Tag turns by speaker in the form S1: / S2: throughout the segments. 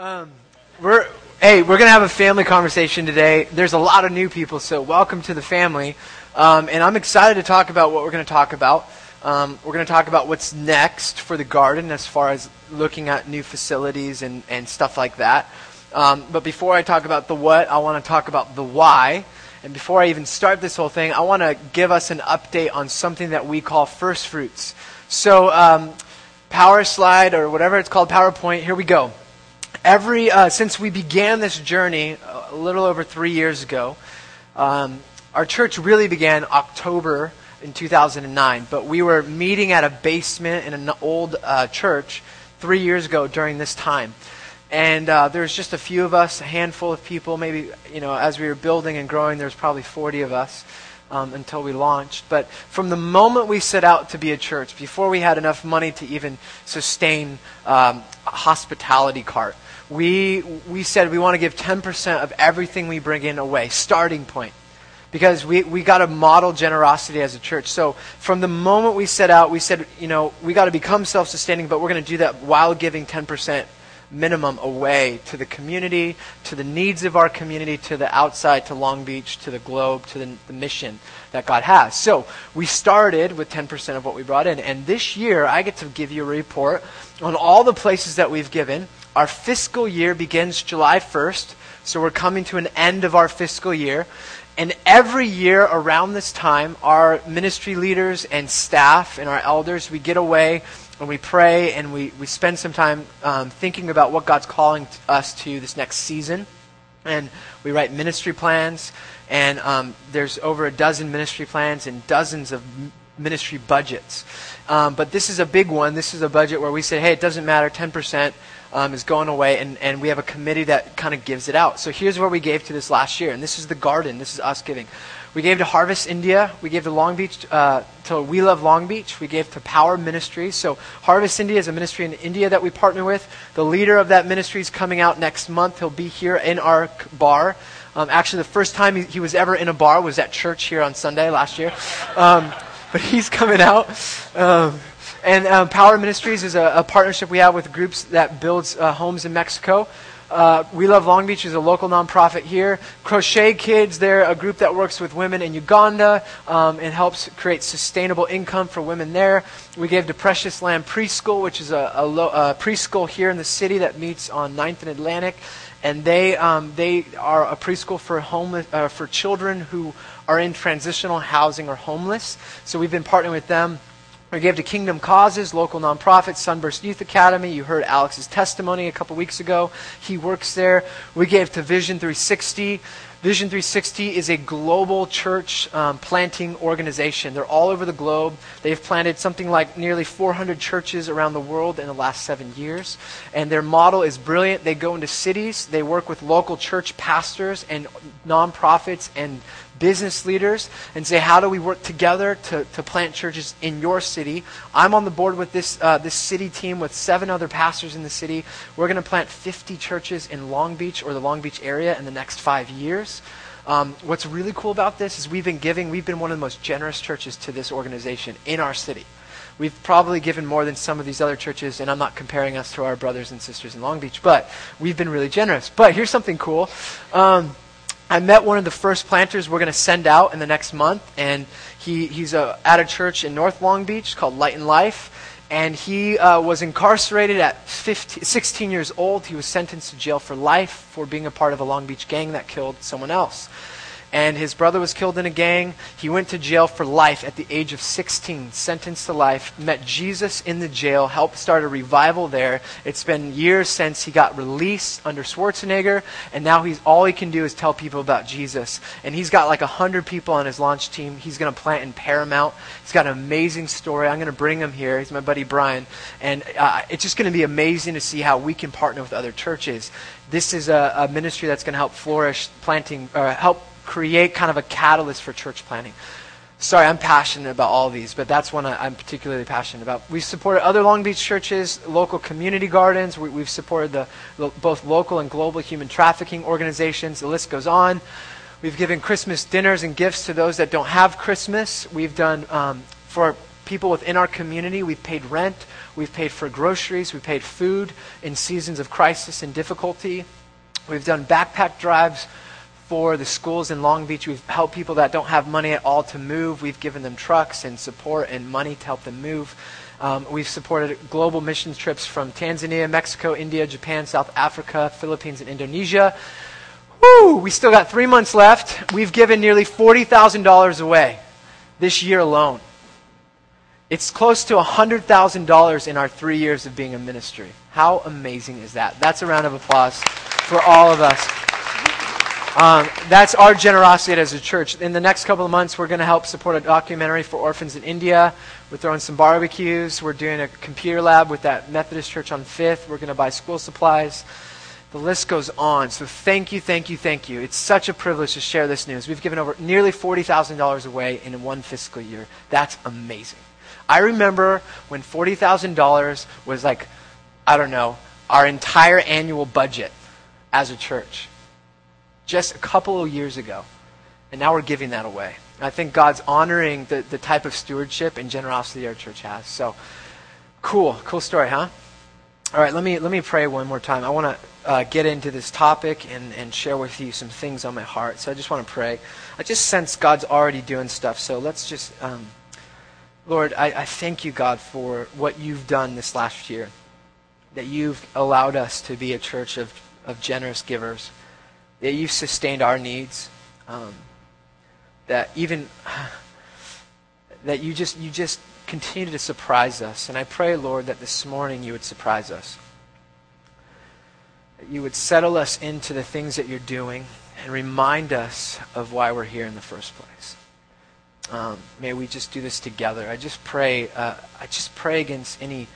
S1: Um, we're hey, we're gonna have a family conversation today. There's a lot of new people, so welcome to the family. Um, and I'm excited to talk about what we're going to talk about. Um, we're going to talk about what's next for the garden as far as looking at new facilities and, and stuff like that. Um, but before I talk about the what, I want to talk about the why. And before I even start this whole thing, I want to give us an update on something that we call first fruits. So, um, Power Slide or whatever it's called, PowerPoint, here we go every uh, since we began this journey a little over three years ago, um, our church really began October in 2009. But we were meeting at a basement in an old uh, church three years ago during this time. And uh, was just a few of us, a handful of people. Maybe you know, as we were building and growing, there was probably 40 of us. Um, until we launched. But from the moment we set out to be a church, before we had enough money to even sustain um, a hospitality cart, we, we said we want to give 10% of everything we bring in away, starting point. Because we, we got to model generosity as a church. So from the moment we set out, we said, you know, we got to become self sustaining, but we're going to do that while giving 10% minimum away to the community, to the needs of our community, to the outside, to Long Beach, to the globe, to the, the mission that God has. So we started with 10% of what we brought in. And this year, I get to give you a report on all the places that we've given our fiscal year begins July 1st, so we're coming to an end of our fiscal year. And every year around this time, our ministry leaders and staff and our elders, we get away and we pray and we, we spend some time um, thinking about what God's calling us to this next season. And we write ministry plans, and um, there's over a dozen ministry plans and dozens of ministry budgets. Um, but this is a big one. This is a budget where we say, hey, it doesn't matter, 10% um, is going away, and, and we have a committee that kind of gives it out. So here's where we gave to this last year, and this is the garden. This is us giving. We gave to Harvest India. We gave to Long Beach, uh, to We Love Long Beach. We gave to Power Ministries. So Harvest India is a ministry in India that we partner with. The leader of that ministry is coming out next month. He'll be here in our bar. Um, actually, the first time he, he, was ever in a bar was at church here on Sunday last year. Um, but he's coming out. Um, and um, Power Ministries is a, a, partnership we have with groups that builds uh, homes in Mexico. Uh, we Love Long Beach is a local nonprofit here. Crochet Kids, they're a group that works with women in Uganda um, and helps create sustainable income for women there. We gave to Precious Lamb Preschool, which is a, a, lo- a preschool here in the city that meets on 9th and Atlantic. And they, um, they are a preschool for, homeless, uh, for children who are in transitional housing or homeless. So we've been partnering with them we gave to Kingdom Causes, local nonprofits, Sunburst Youth Academy. You heard Alex's testimony a couple weeks ago. He works there. We gave to Vision 360. Vision 360 is a global church um, planting organization. They're all over the globe. They've planted something like nearly 400 churches around the world in the last seven years. And their model is brilliant. They go into cities, they work with local church pastors and nonprofits and business leaders and say, how do we work together to, to plant churches in your city? I'm on the board with this, uh, this city team with seven other pastors in the city. We're going to plant 50 churches in Long Beach or the Long Beach area in the next five years. Um, what's really cool about this is we've been giving, we've been one of the most generous churches to this organization in our city. We've probably given more than some of these other churches, and I'm not comparing us to our brothers and sisters in Long Beach, but we've been really generous. But here's something cool. Um, I met one of the first planters we're going to send out in the next month, and he, he's a, at a church in North Long Beach called Light and Life. And he uh, was incarcerated at 15, 16 years old. He was sentenced to jail for life for being a part of a Long Beach gang that killed someone else and his brother was killed in a gang. He went to jail for life at the age of 16, sentenced to life, met Jesus in the jail, helped start a revival there. It's been years since he got released under Schwarzenegger, and now he's all he can do is tell people about Jesus. And he's got like 100 people on his launch team. He's going to plant in Paramount. He's got an amazing story. I'm going to bring him here. He's my buddy Brian. And uh, it's just going to be amazing to see how we can partner with other churches. This is a, a ministry that's going to help flourish planting, uh, help create kind of a catalyst for church planning. Sorry, I'm passionate about all these, but that's one I, am particularly passionate about. We've supported other Long Beach churches, local community gardens. We, have supported the, both local and global human trafficking organizations. The list goes on. We've given Christmas dinners and gifts to those that don't have Christmas. We've done um, for people within our community. We've paid rent. We've paid for groceries. We've paid food in seasons of crisis and difficulty. We've done backpack drives for the schools in Long Beach. We've helped people that don't have money at all to move. We've given them trucks and support and money to help them move. Um, we've supported global mission trips from Tanzania, Mexico, India, Japan, South Africa, Philippines, and Indonesia. Woo! We still got three months left. We've given nearly $40,000 away this year alone. It's close to $100,000 in our three years of being a ministry. How amazing is that? That's a round of applause for all of us. Um, that's our generosity as a church. In the next couple of months, we're going to help support a documentary for orphans in India. We're throwing some barbecues. We're doing a computer lab with that Methodist church on 5th. We're going to buy school supplies. The list goes on. So thank you, thank you, thank you. It's such a privilege to share this news. We've given over nearly $40,000 away in one fiscal year. That's amazing. I remember when $40,000 was like, I don't know, our entire annual budget as a church just a couple of years ago. And now we're giving that away. And I think God's honoring the, the type of stewardship and generosity our church has. So, cool. Cool story, huh? All right, let me, let me pray one more time. I want to uh, get into this topic and, and share with you some things on my heart. So I just want to pray. I just sense God's already doing stuff. So let's just, um, Lord, I, I thank you, God, for what you've done this last year. That you've allowed us to be a church of, of generous givers that you've sustained our needs. Um, that even that you just you just continue to surprise us. And I pray, Lord, that this morning you would surprise us. That you would settle us into the things that you're doing and remind us of why we're here in the first place. Um, may we just do this together. I just pray. Uh, I just pray against any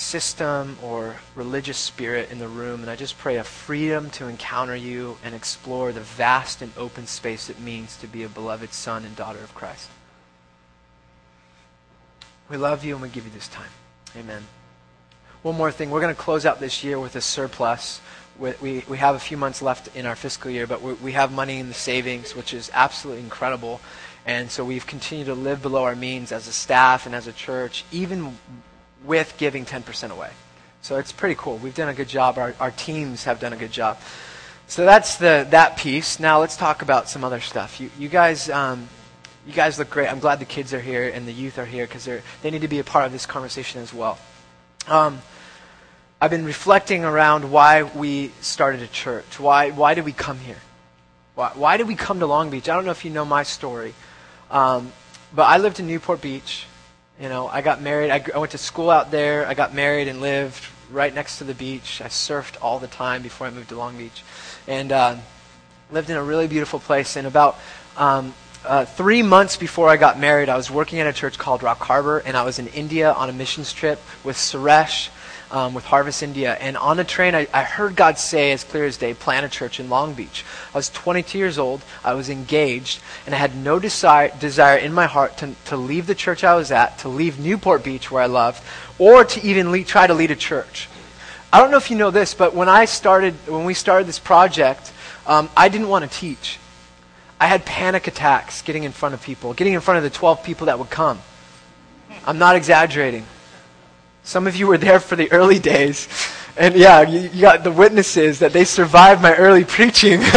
S1: system or religious spirit in the room, and I just pray a freedom to encounter you and explore the vast and open space it means to be a beloved son and daughter of Christ. We love you and we give you this time. Amen. One more thing. We're going to close out this year with a surplus. We, we, we have a few months left in our fiscal year, but we, we have money in the savings, which is absolutely incredible. And so we've continued to live below our means as a staff and as a church, even with giving 10% away. So it's pretty cool. We've done a good job. Our, our teams have done a good job. So that's the that piece. Now let's talk about some other stuff. You, you guys, um, you guys look great. I'm glad the kids are here and the youth are here because they need to be a part of this conversation as well. Um, I've been reflecting around why we started a church. Why why did we come here? Why, why did we come to Long Beach? I don't know if you know my story, um, but I lived in Newport Beach. You know, I got married. I, I went to school out there. I got married and lived right next to the beach. I surfed all the time before I moved to Long Beach, and uh, lived in a really beautiful place. And about um, uh, three months before I got married, I was working at a church called Rock Harbor, and I was in India on a missions trip with Suresh um, with Harvest India. And on the train, I, I heard God say, as clear as day, plant a church in Long Beach. I was 22 years old. I was engaged, and I had no desire, desire in my heart to, to leave the church I was at, to leave Newport Beach, where I loved, or to even lead, try to lead a church. I don't know if you know this, but when I started, when we started this project, um, I didn't want to teach. I had panic attacks getting in front of people, getting in front of the 12 people that would come. I'm not exaggerating. Some of you were there for the early days. And yeah, you, you got the witnesses that they survived my early preaching.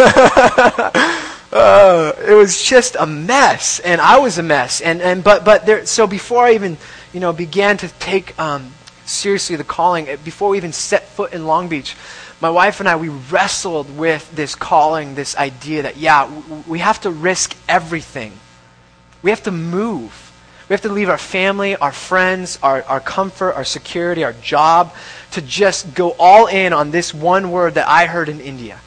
S1: uh, it was just a mess, and I was a mess. And, and but but there. So before I even you know began to take um, seriously the calling, eh, before we even set foot in Long Beach, my wife and I we wrestled with this calling, this idea that yeah, we have to risk everything. We have to move. We have to leave our family, our friends, our, our comfort, our security, our job to just go all in on this one word that I heard in India.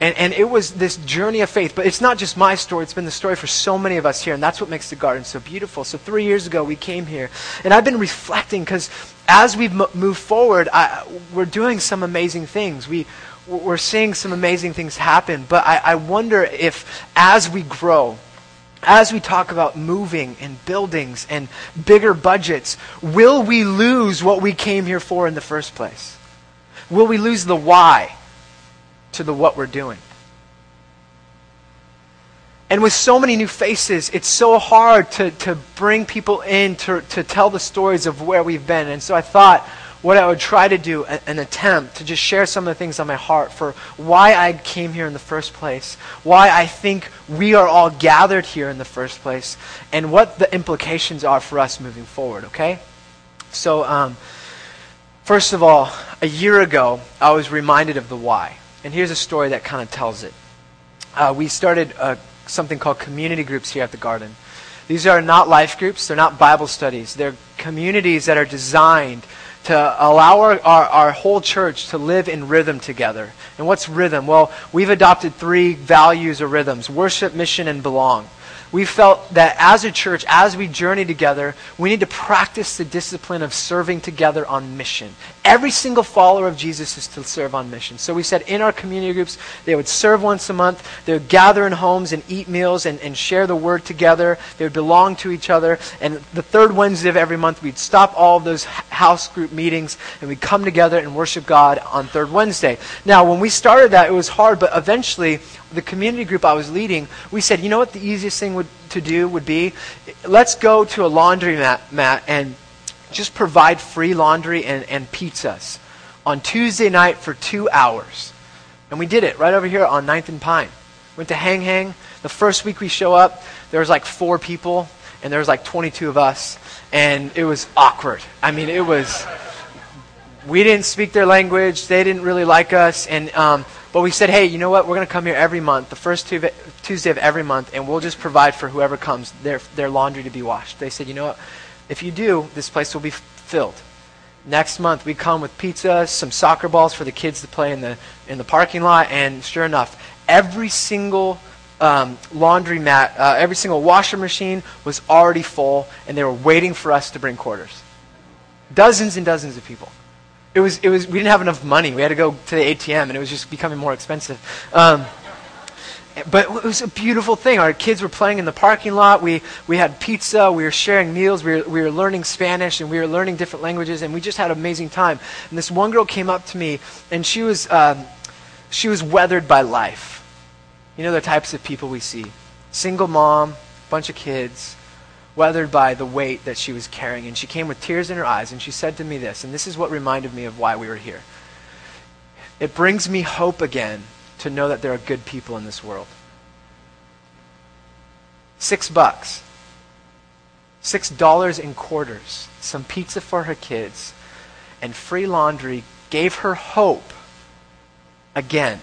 S1: And, and it was this journey of faith. But it's not just my story, it's been the story for so many of us here. And that's what makes the garden so beautiful. So three years ago, we came here. And I've been reflecting because as we've m- moved forward, I, we're doing some amazing things. We, we're seeing some amazing things happen. But I, I wonder if as we grow, as we talk about moving and buildings and bigger budgets, will we lose what we came here for in the first place? Will we lose the why to the what we're doing? And with so many new faces, it's so hard to, to bring people in to, to tell the stories of where we've been. And so I thought, what I would try to do, an attempt to just share some of the things on my heart for why I came here in the first place, why I think we are all gathered here in the first place, and what the implications are for us moving forward, okay? So, um, first of all, a year ago, I was reminded of the why. And here's a story that kind of tells it. Uh, we started uh, something called community groups here at the garden. These are not life groups, they're not Bible studies. They're communities that are designed to allow our, our, our, whole church to live in rhythm together. And what's rhythm? Well, we've adopted three values or rhythms worship, mission, and belong we felt that as a church, as we journey together, we need to practice the discipline of serving together on mission. Every single follower of Jesus is to serve on mission. So we said in our community groups, they would serve once a month, they would gather in homes and eat meals and, and share the word together, they would belong to each other. And the third Wednesday of every month, we'd stop all of those house group meetings and we'd come together and worship God on third Wednesday. Now, when we started that, it was hard, but eventually the community group I was leading, we said, you know what the easiest thing would, to do would be? Let's go to a laundry mat, mat and just provide free laundry and, and pizzas on Tuesday night for two hours. And we did it right over here on 9th and Pine. Went to Hang Hang. The first week we show up, there was like four people, and there was like 22 of us, and it was awkward. I mean, it was. We didn't speak their language. They didn't really like us, and um, but we said, hey, you know what? We're going to come here every month, the first Tuesday of every month, and we'll just provide for whoever comes their, their laundry to be washed. They said, you know what? If you do, this place will be filled. Next month, we come with pizza, some soccer balls for the kids to play in the, in the parking lot, and sure enough, every single um, laundry mat, uh, every single washer machine was already full, and they were waiting for us to bring quarters. Dozens and dozens of people it was, it was, we didn't have enough money. We had to go to the ATM, and it was just becoming more expensive. Um, but it was a beautiful thing. Our kids were playing in the parking lot. We, we had pizza. We were sharing meals. We were, we were learning Spanish, and we were learning different languages, and we just had an amazing time. And this one girl came up to me, and she was, um, she was weathered by life. You know the types of people we see. Single mom, bunch of kids, weathered by the weight that she was carrying. And she came with tears in her eyes, and she said to me this, and this is what reminded me of why we were here. It brings me hope again to know that there are good people in this world. Six bucks. Six dollars in quarters. Some pizza for her kids. And free laundry gave her hope again.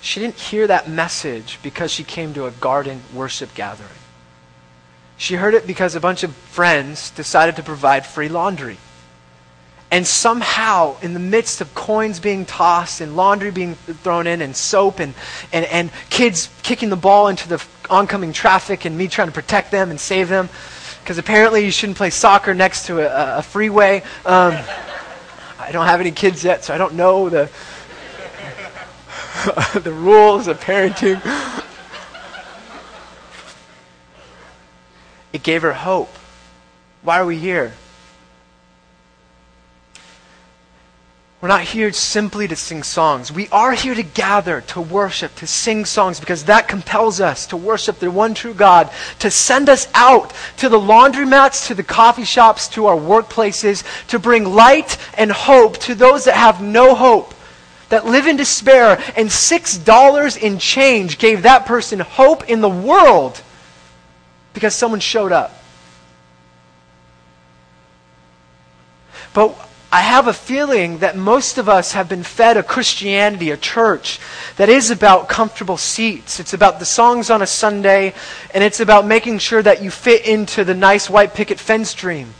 S1: She didn't hear that message because she came to a garden worship gathering. She heard it because a bunch of friends decided to provide free laundry. And somehow, in the midst of coins being tossed and laundry being thrown in and soap and, and, and kids kicking the ball into the oncoming traffic and me trying to protect them and save them, because apparently you shouldn't play soccer next to a, a freeway. Um, I don't have any kids yet, so I don't know the, the rules of parenting. It gave her hope. Why are we here? We're not here simply to sing songs. We are here to gather, to worship, to sing songs because that compels us to worship the one true God, to send us out to the laundromats, to the coffee shops, to our workplaces, to bring light and hope to those that have no hope, that live in despair. And $6 in change gave that person hope in the world because someone showed up. But I have a feeling that most of us have been fed a Christianity, a church, that is about comfortable seats. It's about the songs on a Sunday, and it's about making sure that you fit into the nice white picket fence dream.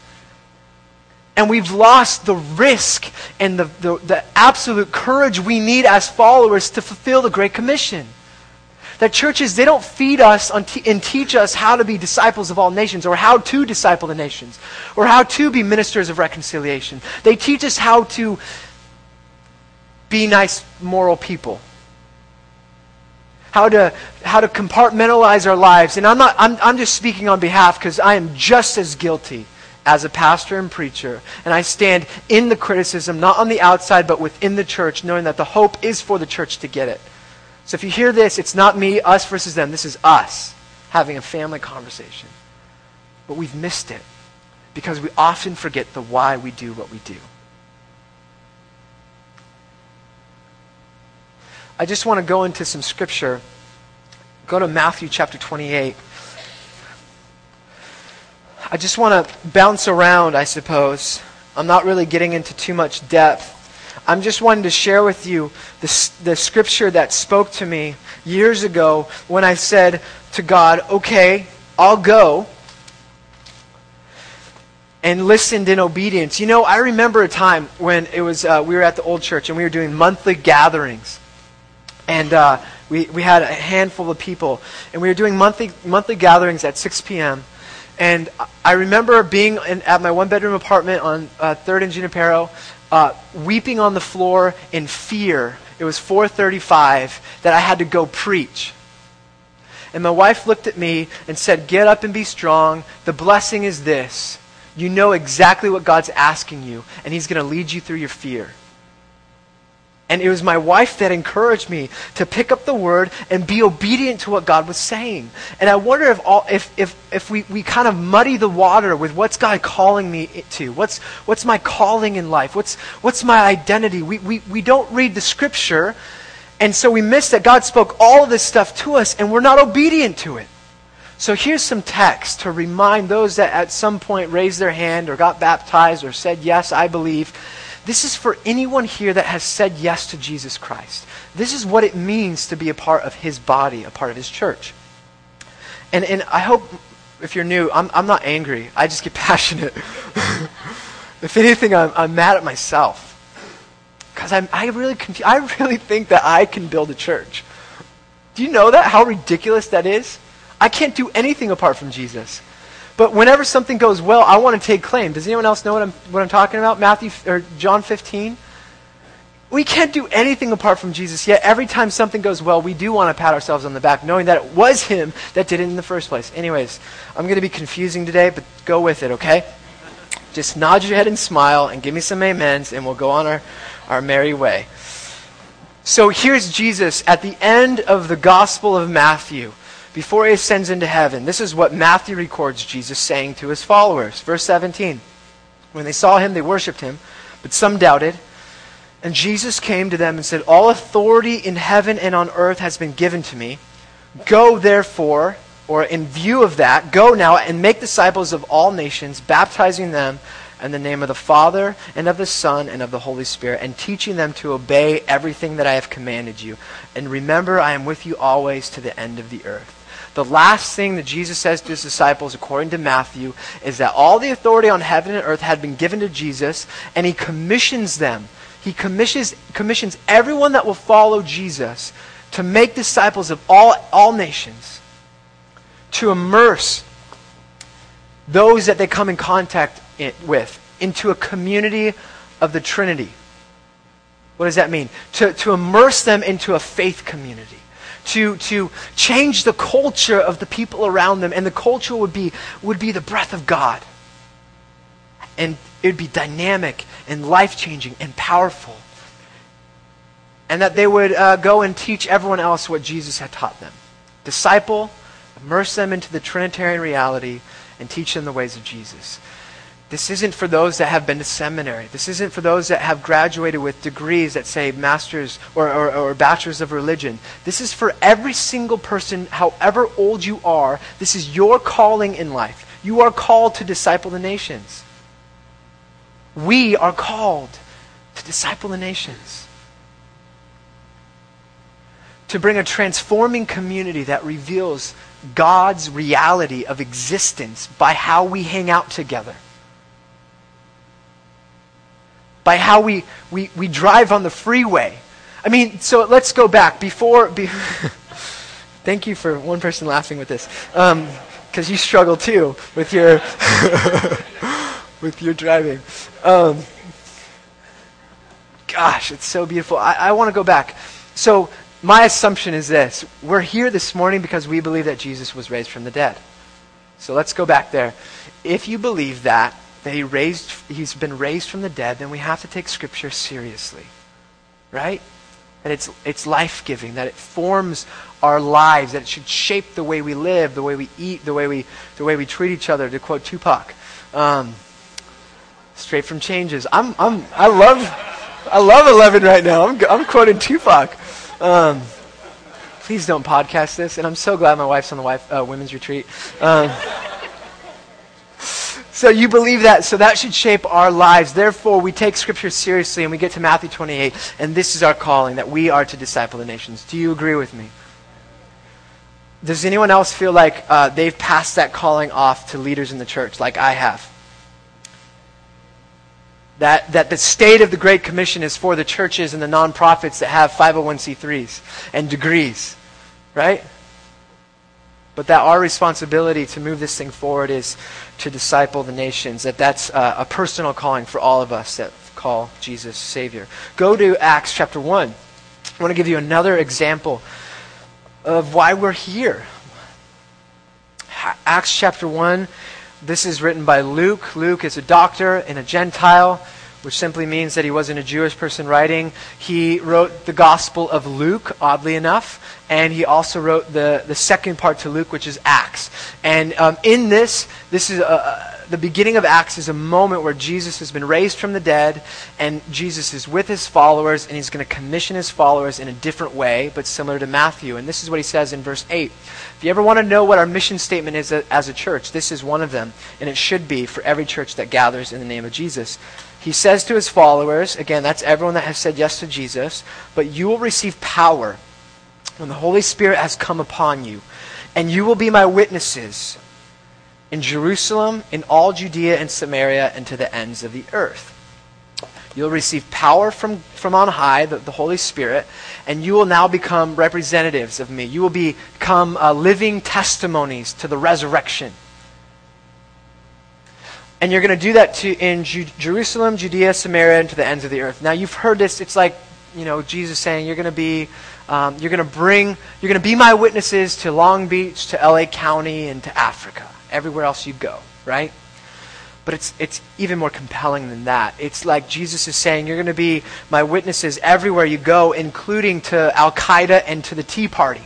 S1: And we've lost the risk and the, the, the absolute courage we need as followers to fulfill the Great Commission. That churches, they don't feed us and teach us how to be disciples of all nations or how to disciple the nations or how to be ministers of reconciliation. They teach us how to be nice, moral people. How to, how to compartmentalize our lives. And I'm, not, I'm, I'm just speaking on behalf because I am just as guilty as a pastor and preacher. And I stand in the criticism, not on the outside, but within the church, knowing that the hope is for the church to get it. So if you hear this, it's not me, us versus them. This is us having a family conversation. But we've missed it because we often forget the why we do what we do. I just want to go into some scripture. Go to Matthew chapter 28. I just want to bounce around, I suppose. I'm not really getting into too much depth. I'm just wanting to share with you the, the scripture that spoke to me years ago when I said to God, okay, I'll go and listened in obedience. You know, I remember a time when it was uh, we were at the old church and we were doing monthly gatherings, and uh, we we had a handful of people, and we were doing monthly monthly gatherings at 6 p.m. And I remember being in, at my one bedroom apartment on uh, Third and Junipero, uh, weeping on the floor in fear. It was 4:35 that I had to go preach. And my wife looked at me and said, "Get up and be strong. The blessing is this. You know exactly what God's asking you, and he's going to lead you through your fear." And it was my wife that encouraged me to pick up the word and be obedient to what God was saying. And I wonder if, all, if, if, if we, we kind of muddy the water with what's God calling me to? What's, what's my calling in life? What's, what's my identity? We, we, we don't read the scripture, and so we miss that God spoke all of this stuff to us, and we're not obedient to it. So here's some text to remind those that at some point raised their hand or got baptized or said, Yes, I believe this is for anyone here that has said yes to Jesus Christ. This is what it means to be a part of his body, a part of his church. And, and I hope, if you're new, I'm, I'm not angry. I just get passionate. if anything, I'm, I'm mad at myself. Because I really, confu- I really think that I can build a church. Do you know that? How ridiculous that is? I can't do anything apart from Jesus. But whenever something goes well, I want to take claim. Does anyone else know what I'm, what I'm talking about? Matthew or John 15? We can't do anything apart from Jesus, yet every time something goes well, we do want to pat ourselves on the back, knowing that it was Him that did it in the first place. Anyways, I'm going to be confusing today, but go with it, okay? Just nod your head and smile and give me some amens, and we'll go on our, our merry way. So here's Jesus at the end of the Gospel of Matthew, before he ascends into heaven. This is what Matthew records Jesus saying to his followers. Verse 17. When they saw him, they worshipped him, but some doubted. And Jesus came to them and said, All authority in heaven and on earth has been given to me. Go therefore, or in view of that, go now and make disciples of all nations, baptizing them in the name of the Father and of the Son and of the Holy Spirit, and teaching them to obey everything that I have commanded you. And remember, I am with you always to the end of the earth. The last thing that Jesus says to his disciples, according to Matthew, is that all the authority on heaven and earth had been given to Jesus, and he commissions them. He commissions, commissions everyone that will follow Jesus to make disciples of all, all nations, to immerse those that they come in contact with into a community of the Trinity. What does that mean? To, to immerse them into a faith community. To, to change the culture of the people around them. And the culture would be, would be the breath of God. And it would be dynamic and life changing and powerful. And that they would uh, go and teach everyone else what Jesus had taught them. Disciple, immerse them into the Trinitarian reality, and teach them the ways of Jesus. This isn't for those that have been to seminary. This isn't for those that have graduated with degrees that say masters or, or, or, bachelors of religion. This is for every single person, however old you are. This is your calling in life. You are called to disciple the nations. We are called to disciple the nations. To bring a transforming community that reveals God's reality of existence by how we hang out together by how we, we, we drive on the freeway. I mean, so let's go back. Before, be, thank you for one person laughing with this, because um, you struggle too with your with your driving. Um, gosh, it's so beautiful. I, I want to go back. So my assumption is this: we're here this morning because we believe that Jesus was raised from the dead. So let's go back there. If you believe that, that he raised, he's been raised from the dead, then we have to take Scripture seriously. Right? That it's, it's life giving, that it forms our lives, that it should shape the way we live, the way we eat, the way we, the way we treat each other, to quote Tupac. Um, straight from changes. I'm, I'm, I love, I love 11 right now. I'm, I'm quoting Tupac. Um, please don't podcast this, and I'm so glad my wife's on the wife, uh, women's retreat. Um, so you believe that, so that should shape our lives. Therefore, we take Scripture seriously and we get to Matthew 28, and this is our calling that we are to disciple the nations. Do you agree with me? Does anyone else feel like uh, they've passed that calling off to leaders in the church, like I have? That, that the state of the Great Commission is for the churches and the nonprofits that have 501c3s and degrees, right? But that our responsibility to move this thing forward is to disciple the nations, that that's uh, a personal calling for all of us that call Jesus Savior. Go to Acts chapter 1. I want to give you another example of why we're here. Acts chapter 1. This is written by Luke. Luke is a doctor and a Gentile which simply means that he wasn't a Jewish person writing. He wrote the Gospel of Luke, oddly enough, and he also wrote the, the second part to Luke, which is Acts. And um, in this, this is a, the beginning of Acts is a moment where Jesus has been raised from the dead, and Jesus is with his followers, and he's going to commission his followers in a different way, but similar to Matthew. And this is what he says in verse 8. If you ever want to know what our mission statement is uh, as a church, this is one of them, and it should be for every church that gathers in the name of Jesus he says to his followers, again, that's everyone that has said yes to Jesus, but you will receive power when the Holy Spirit has come upon you, and you will be my witnesses in Jerusalem, in all Judea and Samaria, and to the ends of the earth. You'll receive power from, from on high, the, the Holy Spirit, and you will now become representatives of me. You will become uh, living testimonies to the resurrection. And you're going to do that to, in Ju- Jerusalem, Judea, Samaria, and to the ends of the earth. Now, you've heard this. It's like, you know, Jesus saying, you're going to be, um, you're going to bring, you're going to be my witnesses to Long Beach, to LA County, and to Africa, everywhere else you go, right? But it's, it's even more compelling than that. It's like Jesus is saying, You're going to be my witnesses everywhere you go, including to Al Qaeda and to the Tea Party,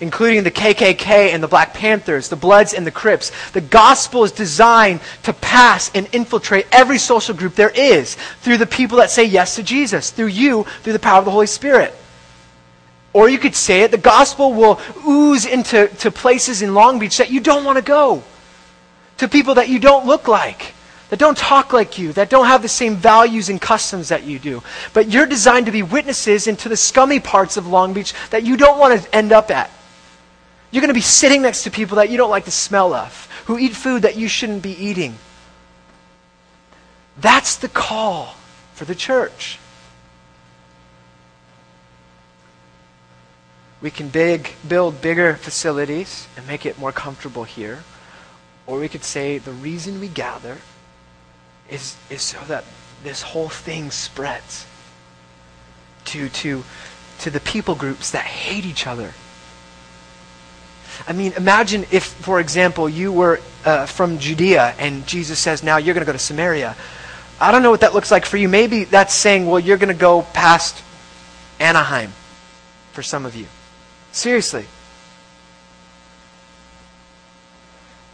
S1: including the KKK and the Black Panthers, the Bloods and the Crips. The gospel is designed to pass and infiltrate every social group there is through the people that say yes to Jesus, through you, through the power of the Holy Spirit. Or you could say it, the gospel will ooze into to places in Long Beach that you don't want to go to people that you don't look like, that don't talk like you, that don't have the same values and customs that you do. But you're designed to be witnesses into the scummy parts of Long Beach that you don't want to end up at. You're going to be sitting next to people that you don't like the smell of, who eat food that you shouldn't be eating. That's the call for the church. We can big, build bigger facilities and make it more comfortable here. Or we could say the reason we gather is, is so that this whole thing spreads to, to, to the people groups that hate each other. I mean, imagine if, for example, you were uh, from Judea and Jesus says, now you're going to go to Samaria. I don't know what that looks like for you. Maybe that's saying, well, you're going to go past Anaheim for some of you. Seriously.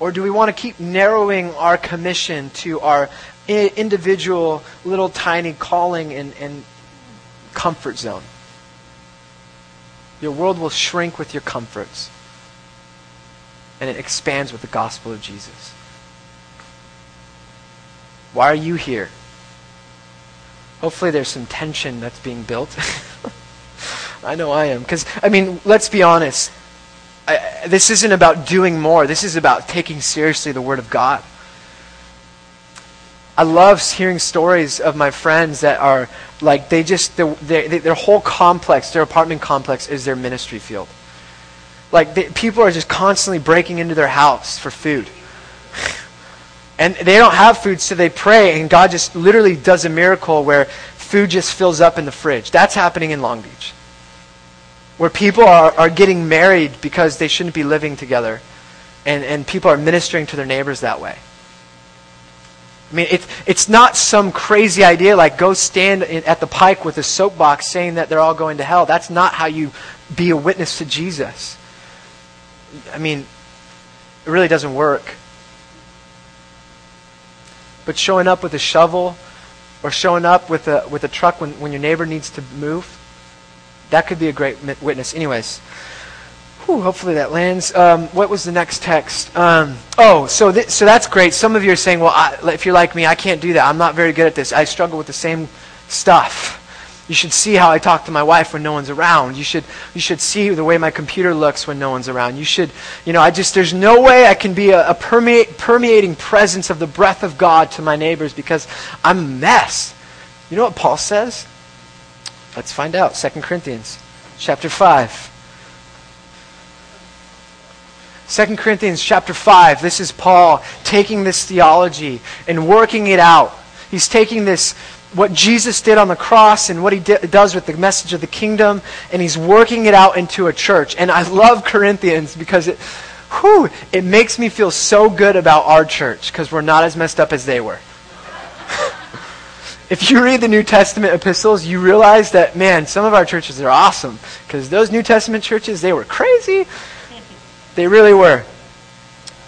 S1: Or do we want to keep narrowing our commission to our individual little tiny calling and, and comfort zone? Your world will shrink with your comforts, and it expands with the gospel of Jesus. Why are you here? Hopefully, there's some tension that's being built. I know I am. Because, I mean, let's be honest. I, this isn't about doing more. This is about taking seriously the Word of God. I love hearing stories of my friends that are like they just they, their whole complex, their apartment complex, is their ministry field. Like they, people are just constantly breaking into their house for food, and they don't have food, so they pray, and God just literally does a miracle where food just fills up in the fridge. That's happening in Long Beach where people are, are getting married because they shouldn't be living together, and, and people are ministering to their neighbors that way. I mean, it, it's not some crazy idea like go stand in, at the pike with a soapbox saying that they're all going to hell. That's not how you be a witness to Jesus. I mean, it really doesn't work. But showing up with a shovel or showing up with a, with a truck when, when your neighbor needs to move, that could be a great witness. Anyways, whew, hopefully that lands. Um, what was the next text? Um, oh, so th- so that's great. Some of you are saying, well, I, if you're like me, I can't do that. I'm not very good at this. I struggle with the same stuff. You should see how I talk to my wife when no one's around. You should you should see the way my computer looks when no one's around. You should, you know, I just there's no way I can be a, a permeate, permeating presence of the breath of God to my neighbors because I'm a mess. You know what Paul says? Let's find out. 2 Corinthians chapter 5. 2 Corinthians chapter 5, this is Paul taking this theology and working it out. He's taking this, what Jesus did on the cross and what he di- does with the message of the kingdom, and he's working it out into a church. And I love Corinthians because it, whew, it makes me feel so good about our church because we're not as messed up as they were. if you read the New Testament epistles, you realize that, man, some of our churches are awesome. Because those New Testament churches, they were crazy. They really were.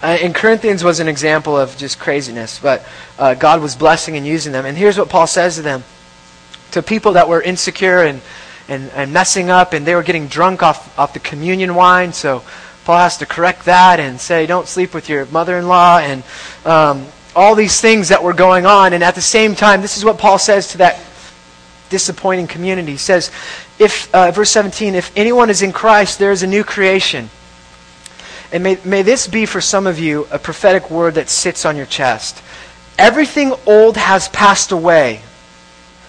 S1: Uh, and Corinthians was an example of just craziness, but uh, God was blessing and using them. And here's what Paul says to them to people that were insecure and, and, and messing up, and they were getting drunk off, off the communion wine. So Paul has to correct that and say, don't sleep with your mother in law. And um, all these things that were going on. And at the same time, this is what Paul says to that disappointing community. He says, if, uh, verse 17, if anyone is in Christ, there is a new creation. And may, may this be for some of you a prophetic word that sits on your chest. Everything old has passed away.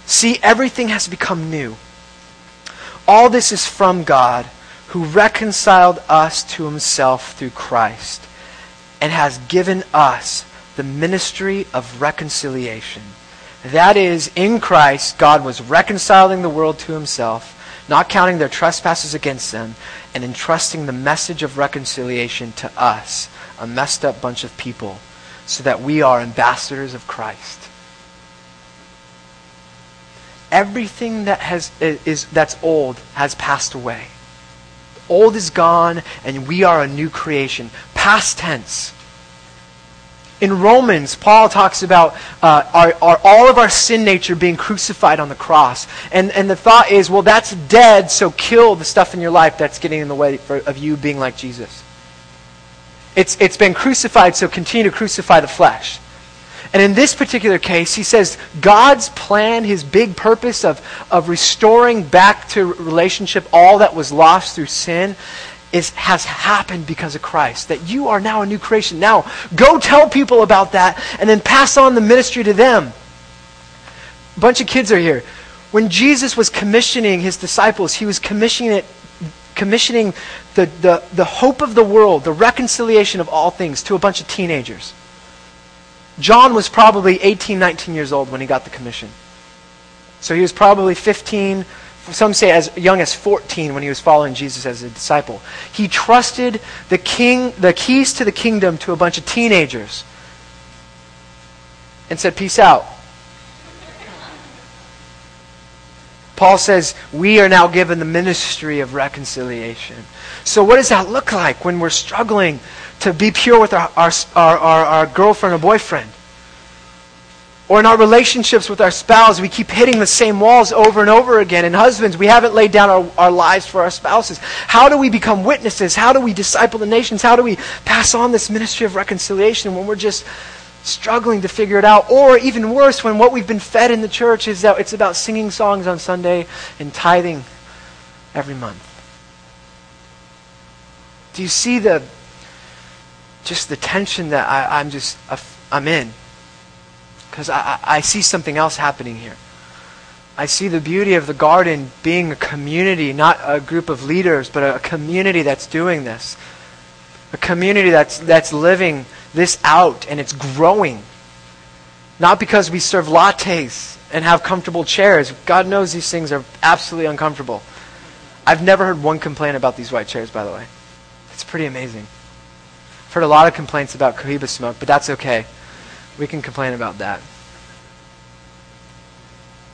S1: See, everything has become new. All this is from God, who reconciled us to himself through Christ and has given us the ministry of reconciliation. That is, in Christ, God was reconciling the world to himself, not counting their trespasses against them, and entrusting the message of reconciliation to us, a messed up bunch of people so that we are ambassadors of Christ. Everything that has is that's old has passed away. Old is gone and we are a new creation. Past tense. In Romans, Paul talks about uh, our, our, all of our sin nature being crucified on the cross. And, and the thought is, well, that's dead, so kill the stuff in your life that's getting in the way for, of you being like Jesus. It's, it's been crucified, so continue to crucify the flesh. And in this particular case, he says God's plan, his big purpose of, of restoring back to relationship all that was lost through sin, is, has happened because of Christ. That you are now a new creation. Now, go tell people about that and then pass on the ministry to them. A bunch of kids are here. When Jesus was commissioning his disciples, he was commissioning it commissioning the, the, the hope of the world, the reconciliation of all things to a bunch of teenagers. John was probably 18, 19 years old when he got the commission. So he was probably 15, some say as young as 14 when he was following Jesus as a disciple. He trusted the king, the keys to the kingdom to a bunch of teenagers and said, Peace out. Paul says, We are now given the ministry of reconciliation. So, what does that look like when we're struggling to be pure with our, our, our, our, girlfriend or boyfriend? Or in our relationships with our spouse, we keep hitting the same walls over and over again. And husbands, we haven't laid down our, our lives for our spouses. How do we become witnesses? How do we disciple the nations? How do we pass on this ministry of reconciliation when we're just struggling to figure it out? Or even worse, when what we've been fed in the church is that it's about singing songs on Sunday and tithing every month. Do you see the just the tension that I, I'm just I'm in? Because I, I see something else happening here. I see the beauty of the garden being a community, not a group of leaders, but a community that's doing this. A community that's, that's living this out and it's growing. Not because we serve lattes and have comfortable chairs. God knows these things are absolutely uncomfortable. I've never heard one complaint about these white chairs, by the way. It's pretty amazing. I've heard a lot of complaints about Cohiba smoke, but that's okay. We can complain about that.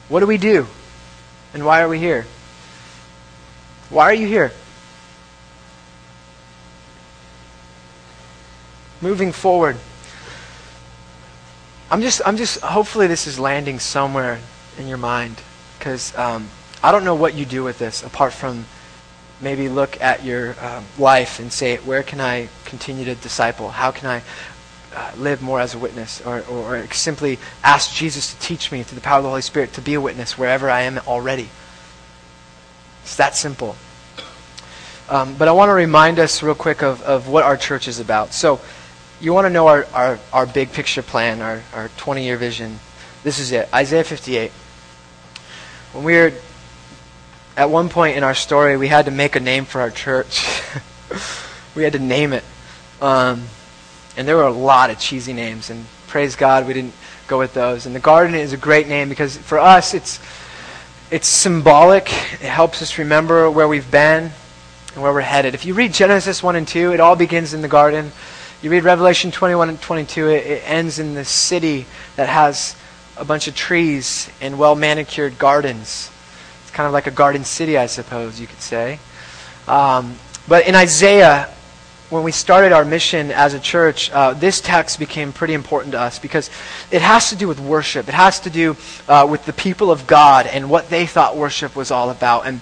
S1: What do we do? And why are we here? Why are you here? Moving forward. I'm just, I'm just, hopefully this is landing somewhere in your mind. Because um, I don't know what you do with this apart from maybe look at your um, life and say, where can I continue to disciple? How can I uh, live more as a witness, or, or, or, simply ask Jesus to teach me through the power of the Holy Spirit to be a witness wherever I am already. It's that simple. Um, but I want to remind us real quick of, of what our church is about. So, you want to know our, our, our big picture plan, our, our 20 year vision. This is it Isaiah 58. When we were at one point in our story, we had to make a name for our church. we had to name it. Um, and there were a lot of cheesy names, and praise God we didn't go with those. And the garden is a great name because for us it's it's symbolic. It helps us remember where we've been and where we're headed. If you read Genesis 1 and 2, it all begins in the garden. You read Revelation 21 and 22, it, it ends in the city that has a bunch of trees and well manicured gardens. It's kind of like a garden city, I suppose you could say. Um, but in Isaiah, when we started our mission as a church, uh, this text became pretty important to us because it has to do with worship. It has to do uh, with the people of God and what they thought worship was all about. And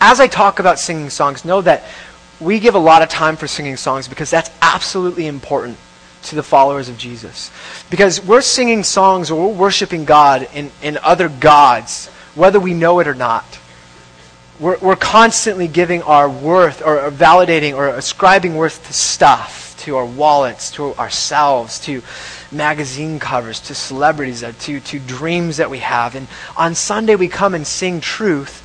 S1: as I talk about singing songs, know that we give a lot of time for singing songs because that's absolutely important to the followers of Jesus. Because we're singing songs or we're worshiping God in, in other gods, whether we know it or not we're, we're constantly giving our worth or validating or ascribing worth to stuff, to our wallets, to ourselves, to magazine covers, to celebrities, uh, to, to dreams that we have. And on Sunday, we come and sing truth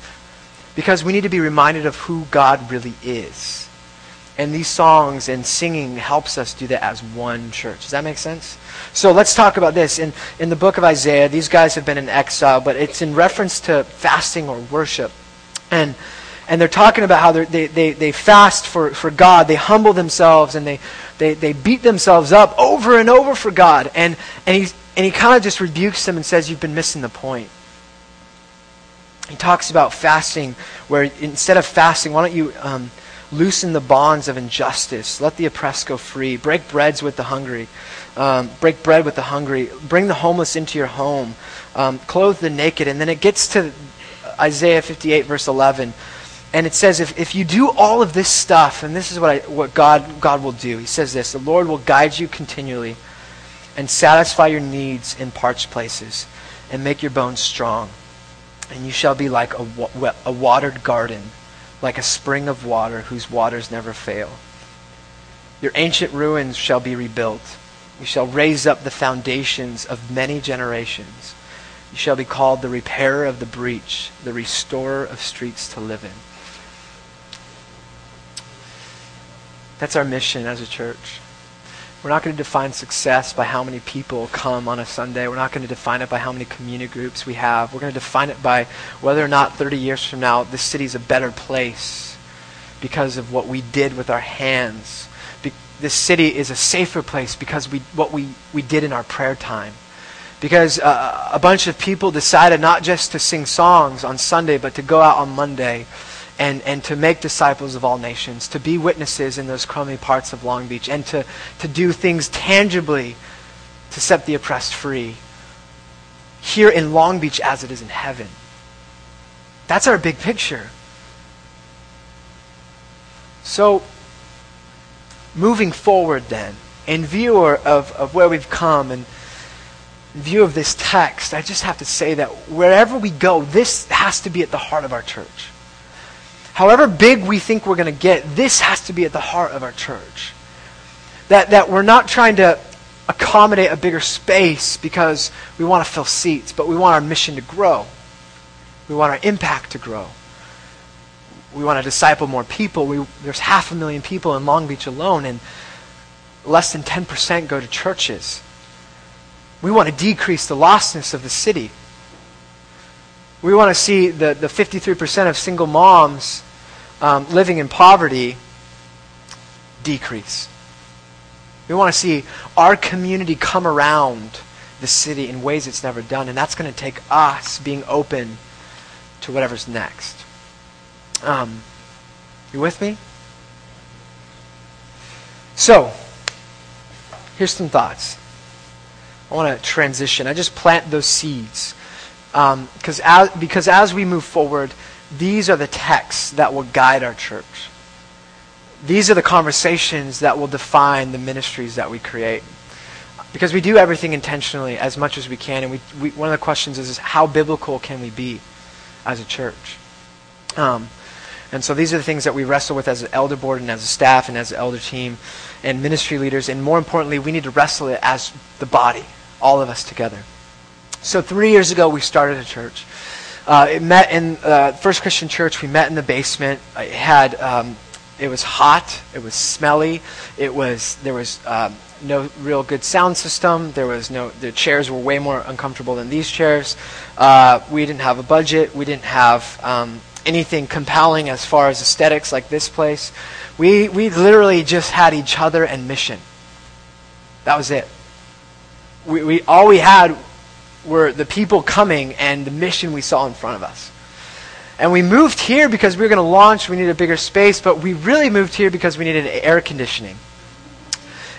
S1: because we need to be reminded of who God really is. And these songs and singing helps us do that as one church. Does that make sense? So let's talk about this. In, in the book of Isaiah, these guys have been in exile, but it's in reference to fasting or worship. And, and they're talking about how they, they, they fast for, for God. They humble themselves and they, they, they beat themselves up over and over for God. And, and, he's, and he kind of just rebukes them and says, You've been missing the point. He talks about fasting, where instead of fasting, why don't you um, loosen the bonds of injustice? Let the oppressed go free. Break breads with the hungry. Um, break bread with the hungry. Bring the homeless into your home. Um, clothe the naked. And then it gets to Isaiah 58, verse 11. And it says, if, if you do all of this stuff, and this is what, I, what God, God will do, He says this the Lord will guide you continually and satisfy your needs in parched places and make your bones strong and you shall be like a, a watered garden, like a spring of water whose waters never fail. Your ancient ruins shall be rebuilt. You shall raise up the foundations of many generations. You shall be called the repairer of the breach, the restorer of streets to live in. That's our mission as a church. We're not going to define success by how many people come on a Sunday. We're not going to define it by how many community groups we have. We're going to define it by whether or not 30 years from now this city's a better place because of what we did with our hands. Be- this city is a safer place because we what we, we did in our prayer time. Because uh, a bunch of people decided not just to sing songs on Sunday, but to go out on Monday and, and to make disciples of all nations, to be witnesses in those crummy parts of Long Beach, and to, to do things tangibly to set the oppressed free here in Long Beach as it is in heaven. That's our big picture. So, moving forward then, in view of, of where we've come and view of this text, I just have to say that wherever we go, this has to be at the heart of our church however big we think we're going to get, this has to be at the heart of our church. That, that we're not trying to accommodate a bigger space because we want to fill seats, but we want our mission to grow. We want our impact to grow. We want to disciple more people. We, there's half a million people in Long Beach alone, and less than 10% go to churches. We want to decrease the lostness of the city. We want to see the, the 53% of single moms um, living in poverty decrease. We want to see our community come around the city in ways it's never done, and that's going to take us being open to whatever's next. Um, you with me? So, here's some thoughts. I want to transition. I just plant those seeds um, as, because as we move forward, these are the texts that will guide our church. These are the conversations that will define the ministries that we create. Because we do everything intentionally as much as we can. And we, we one of the questions is, is, how biblical can we be as a church? Um, and so these are the things that we wrestle with as an elder board and as a staff and as an elder team and ministry leaders. And more importantly, we need to wrestle it as the body, all of us together. So three years ago, we started a church. Uh, it met in uh, First Christian Church. We met in the basement. It had um, it was hot. It was smelly. It was there was um, no real good sound system. There was no the chairs were way more uncomfortable than these chairs. Uh, we didn't have a budget. We didn't have um, anything compelling as far as aesthetics like this place. We we literally just had each other and mission. That was it. We, we all we had were the people coming and the mission we saw in front of us. And we moved here because we were going to launch, we needed a bigger space, but we really moved here because we needed air conditioning.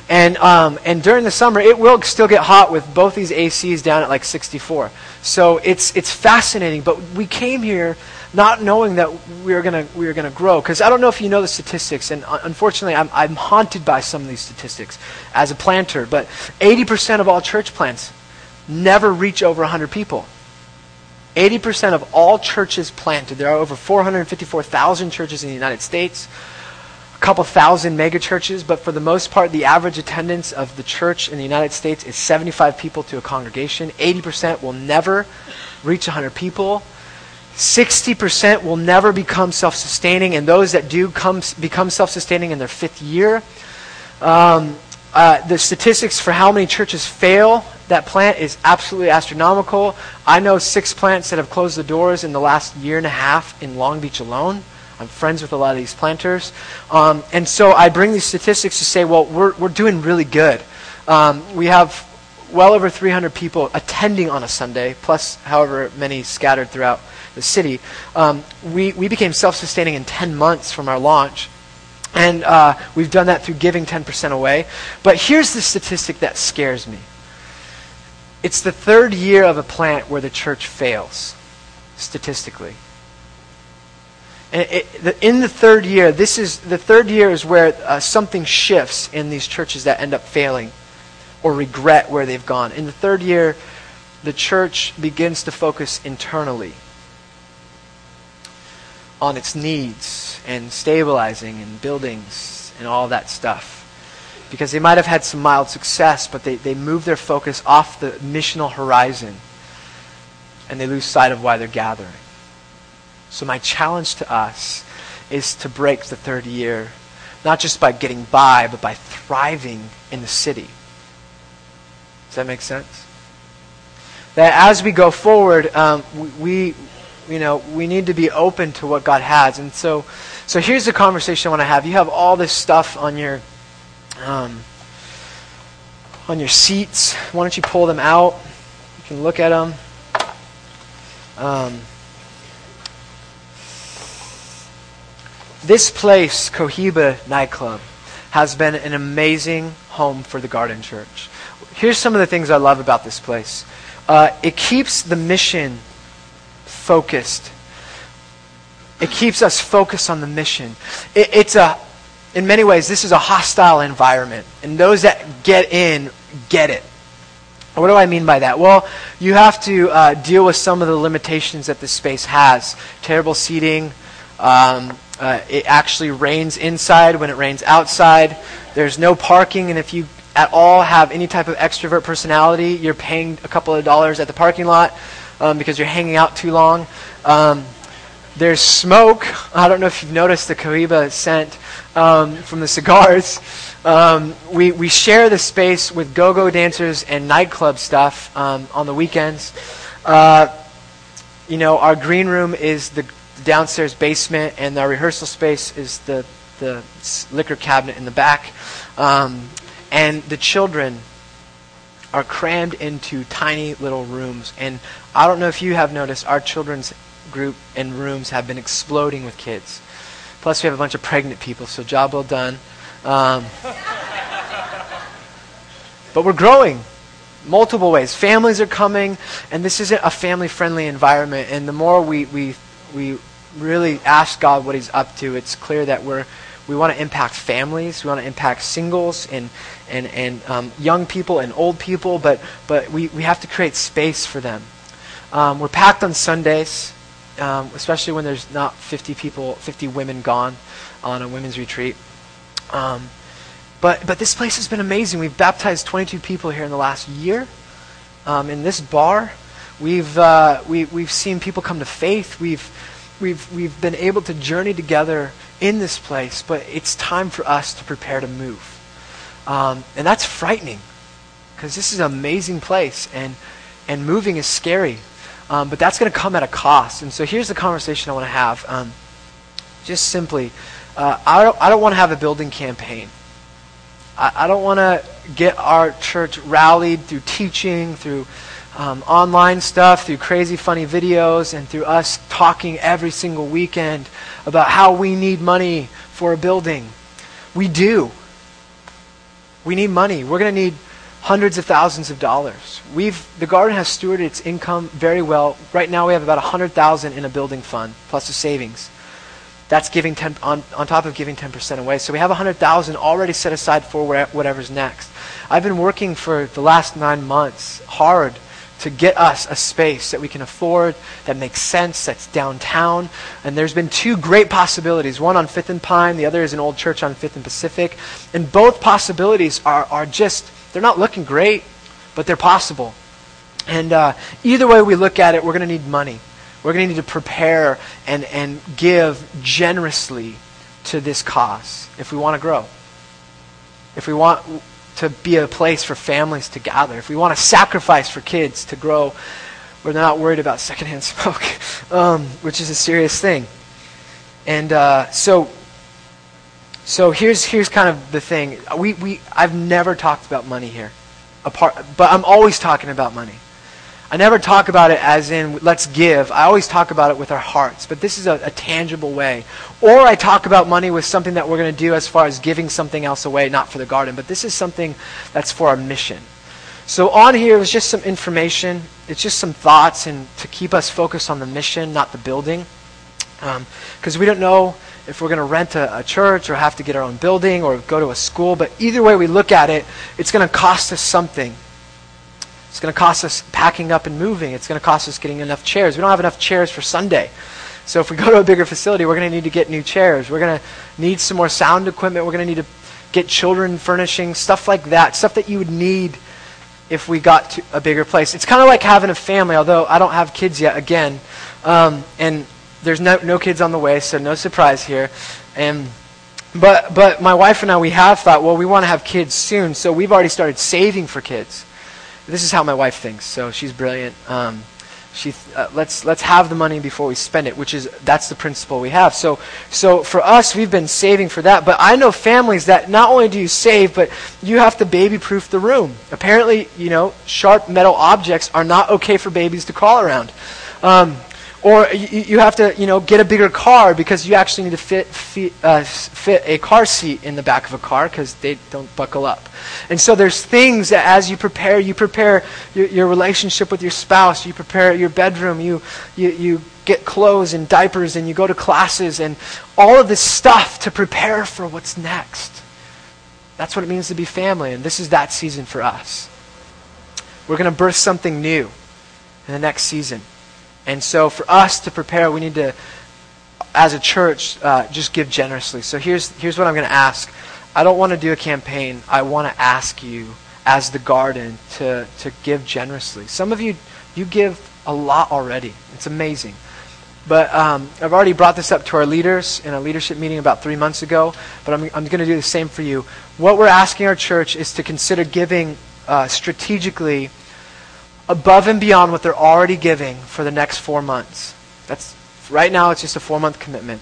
S1: And, um, and during the summer, it will still get hot with both these ACs down at like 64. So it's, it's fascinating, but we came here not knowing that we are going we were gonna grow. Because I don't know if you know the statistics, and uh, unfortunately, I'm, I'm haunted by some of these statistics as a planter, but 80% of all church plants never reach over 100 people. 80% of all churches planted, there are over 454,000 churches in the United States, a couple thousand mega churches, but for the most part, the average attendance of the church in the United States is 75 people to a congregation. 80% will never reach 100 people. 60% will never become self sustaining, and those that do come, become self sustaining in their fifth year. Um, uh, the statistics for how many churches fail that plant is absolutely astronomical. I know six plants that have closed the doors in the last year and a half in Long Beach alone. I'm friends with a lot of these planters. Um, and so I bring these statistics to say, well, we're, we're doing really good. Um, we have well over 300 people attending on a Sunday, plus however many scattered throughout the city. Um, we, we became self sustaining in 10 months from our launch. And uh, we've done that through giving 10% away. But here's the statistic that scares me it's the third year of a plant where the church fails, statistically. It, the, in the third year, this is the third year is where uh, something shifts in these churches that end up failing or regret where they've gone. In the third year, the church begins to focus internally on its needs and stabilizing and buildings and all that stuff. Because they might have had some mild success, but they, they move their focus off the missional horizon and they lose sight of why they're gathering. So, my challenge to us is to break the third year, not just by getting by, but by thriving in the city. Does that make sense? That as we go forward, um, we, you know, we need to be open to what God has. And so, so here's the conversation I want to have. You have all this stuff on your, um, on your seats. Why don't you pull them out? You can look at them. Um, this place, Cohiba Nightclub, has been an amazing home for the Garden Church. Here's some of the things I love about this place. Uh, it keeps the mission focused. It keeps us focused on the mission. It, it's a, in many ways, this is a hostile environment, and those that get in get it. What do I mean by that? Well, you have to uh, deal with some of the limitations that this space has. Terrible seating. Um, uh, it actually rains inside when it rains outside. There's no parking, and if you at all have any type of extrovert personality, you're paying a couple of dollars at the parking lot um, because you're hanging out too long. Um, there's smoke. I don't know if you've noticed the Cohiba scent um, from the cigars. Um, we, we share the space with go go dancers and nightclub stuff um, on the weekends. Uh, you know, our green room is the downstairs basement, and our rehearsal space is the, the liquor cabinet in the back. Um, and the children are crammed into tiny little rooms. And I don't know if you have noticed, our children's group and rooms have been exploding with kids. Plus, we have a bunch of pregnant people, so job well done. Um, but we're growing multiple ways. Families are coming, and this isn't a family friendly environment. And the more we, we, we really ask God what He's up to, it's clear that we're, we want to impact families, we want to impact singles and, and, and um, young people and old people, but, but we, we have to create space for them. Um, we're packed on Sundays, um, especially when there's not 50 people, 50 women gone on a women's retreat. Um, but, but this place has been amazing. We've baptized 22 people here in the last year. Um, in this bar, we've, uh, we, we've seen people come to faith. We've, we've, we've been able to journey together in this place, but it's time for us to prepare to move. Um, and that's frightening because this is an amazing place and, and moving is scary. Um, but that's going to come at a cost. And so here's the conversation I want to have. Um, just simply, uh, I don't, I don't want to have a building campaign. I, I don't want to get our church rallied through teaching, through um, online stuff, through crazy funny videos, and through us talking every single weekend about how we need money for a building. We do. We need money. We're going to need hundreds of thousands of dollars. We've the garden has stewarded its income very well. Right now we have about 100,000 in a building fund plus the savings. That's giving 10 on, on top of giving 10% away. So we have 100,000 already set aside for whatever's next. I've been working for the last 9 months hard to get us a space that we can afford, that makes sense, that's downtown. And there's been two great possibilities one on 5th and Pine, the other is an old church on 5th and Pacific. And both possibilities are, are just, they're not looking great, but they're possible. And uh, either way we look at it, we're going to need money. We're going to need to prepare and, and give generously to this cause if we want to grow. If we want to be a place for families to gather, if we want to sacrifice for kids to grow where they're not worried about secondhand smoke, um, which is a serious thing. And uh, so, so here's here's kind of the thing. We we I've never talked about money here, apart, but I'm always talking about money. I never talk about it as in let's give. I always talk about it with our hearts, but this is a, a tangible way. Or I talk about money with something that we're going to do as far as giving something else away, not for the garden, but this is something that's for our mission. So on here is just some information. It's just some thoughts and to keep us focused on the mission, not the building. Because um, we don't know if we're going to rent a, a, church or have to get our own building or go to a school. But either way we look at it, it's going to cost us something. It's going to cost us packing up and moving. It's going to cost us getting enough chairs. We don't have enough chairs for Sunday. So if we go to a bigger facility, we're going to need to get new chairs. We're going to need some more sound equipment. We're going to need to get children furnishing, stuff like that, stuff that you would need if we got to a bigger place. It's kind of like having a family, although I don't have kids yet, again. Um, and there's no, no kids on the way, so no surprise here. And but but my wife and I we have thought, well, we want to have kids soon, so we've already started saving for kids. This is how my wife thinks, so she's brilliant. Um, she uh, let's let's have the money before we spend it, which is that's the principle we have. So so for us, we've been saving for that. But I know families that not only do you save, but you have to baby-proof the room. Apparently, you know, sharp metal objects are not okay for babies to crawl around. Um, or you, you, have to, you know, get a bigger car because you actually need to fit, fit, uh, fit a car seat in the back of a car because they don't buckle up. And so there's things that as you prepare, you prepare your, your relationship with your spouse, you prepare your bedroom, you, you, you get clothes and diapers and you go to classes and all of this stuff to prepare for what's next. That's what it means to be family, and this is that season for us. We're going to birth something new in the next season. And so for us to prepare, we need to, as a church, uh, just give generously. So here's, here's what I'm going to ask. I don't want to do a campaign. I want to ask you, as the garden, to, to give generously. Some of you, you give a lot already. It's amazing. But um, I've already brought this up to our leaders in a leadership meeting about three months ago, but I'm, I'm going to do the same for you. What we're asking our church is to consider giving uh, strategically above and beyond what they're already giving for the next four months. That's right now it's just a four month commitment.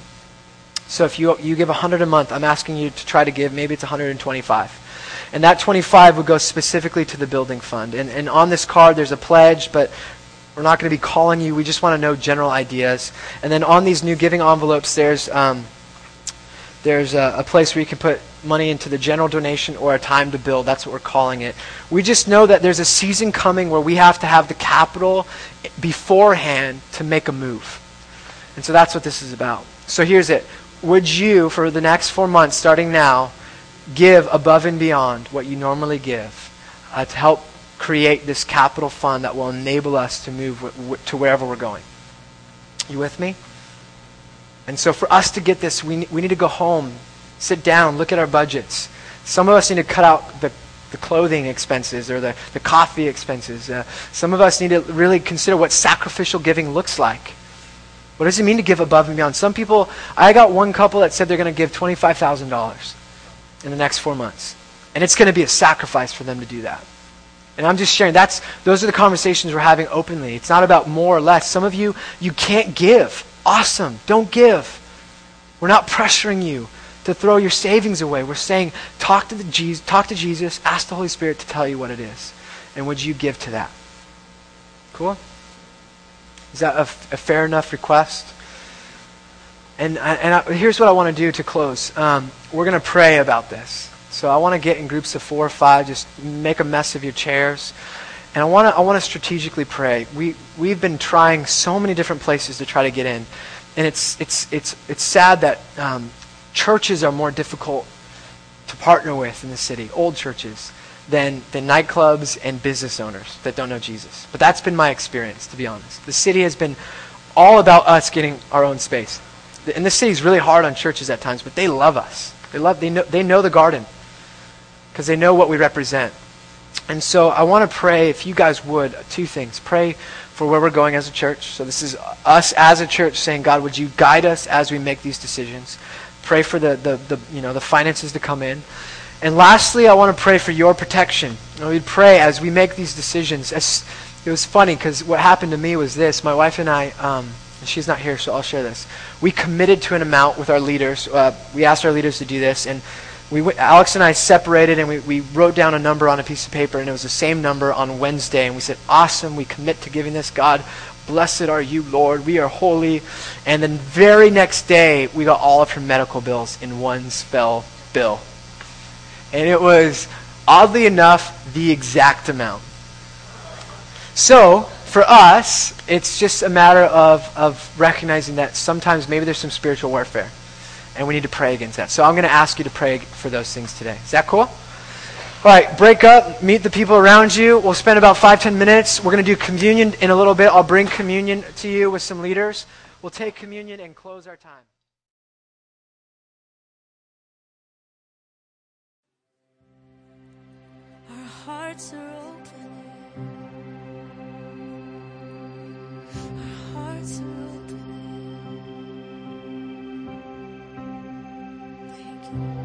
S1: So if you you give 100 a month, I'm asking you to try to give maybe it's 125. And that 25 would go specifically to the building fund. And, and on this card, there's a pledge, but we're not going to be calling you. We just want to know general ideas. And then on these new giving envelopes, there's um, there's a, a, place where you can put money into the general donation or a time to build. That's what we're calling it. We just know that there's a season coming where we have to have the capital beforehand to make a move. And so that's what this is about. So here's it. Would you, for the next four months, starting now, give above and beyond what you normally give uh, to help create this capital fund that will enable us to move w- w- to wherever we're going? You with me? And so for us to get this, we, we need to go home, sit down, look at our budgets. Some of us need to cut out the, the clothing expenses or the, the coffee expenses. Uh, some of us need to really consider what sacrificial giving looks like. What does it mean to give above and beyond? Some people, I got one couple that said they're going to give $25,000 in the next four months. And it's going to be a sacrifice for them to do that. And I'm just sharing. That's those are the conversations we're having openly. It's not about more or less. Some of you, you can't give. Awesome. Don't give. We're not pressuring you to throw your savings away. We're saying, talk to, the Jesus, talk to Jesus, ask the Holy Spirit to tell you what it is. And would you give to that? Cool? Is that a, a fair enough request? And, and I, here's what I want to do to close. Um, we're going to pray about this. So I want to get in groups of four or five, just make a mess of your chairs. And I want to I want to strategically pray. We we've been trying so many different places to try to get in, and it's it's it's it's sad that um, churches are more difficult to partner with in the city, old churches, than than nightclubs and business owners that don't know Jesus. But that's been my experience, to be honest. The city has been all about us getting our own space, and the city's really hard on churches at times, but they love us. They love they know they know the garden because they know what we represent. And so I want to pray, if you guys would, two things. Pray for where we're going as a church. So this is us as a church saying, God, would you guide us as we make these decisions? Pray for the, the, the you know, the finances to come in. And lastly, I want to pray for your protection. And we'd pray as we make these decisions. As, it was funny because what happened to me was this. My wife and I, um, and she's not here, so I'll share this. We committed to an amount with our leaders. Uh, we asked our leaders to do this, and we Alex and I separated, and we, we wrote down a number on a piece of paper, and it was the same number on Wednesday. And we said, "Awesome! We commit to giving this. God, blessed are you, Lord. We are holy." And then very next day, we got all of her medical bills in one spell bill, and it was oddly enough the exact amount. So for us, it's just a matter of, of recognizing that sometimes maybe there's some spiritual warfare, and we need to pray against that. So I'm going to ask you to pray for those things today. Is that cool? All right, break up, meet the people around you. We'll spend about five, ten minutes. We're going to do communion in a little bit. I'll bring communion to you with some leaders. We'll take communion and close our time.
S2: Our hearts are open. Our hearts are open. Thank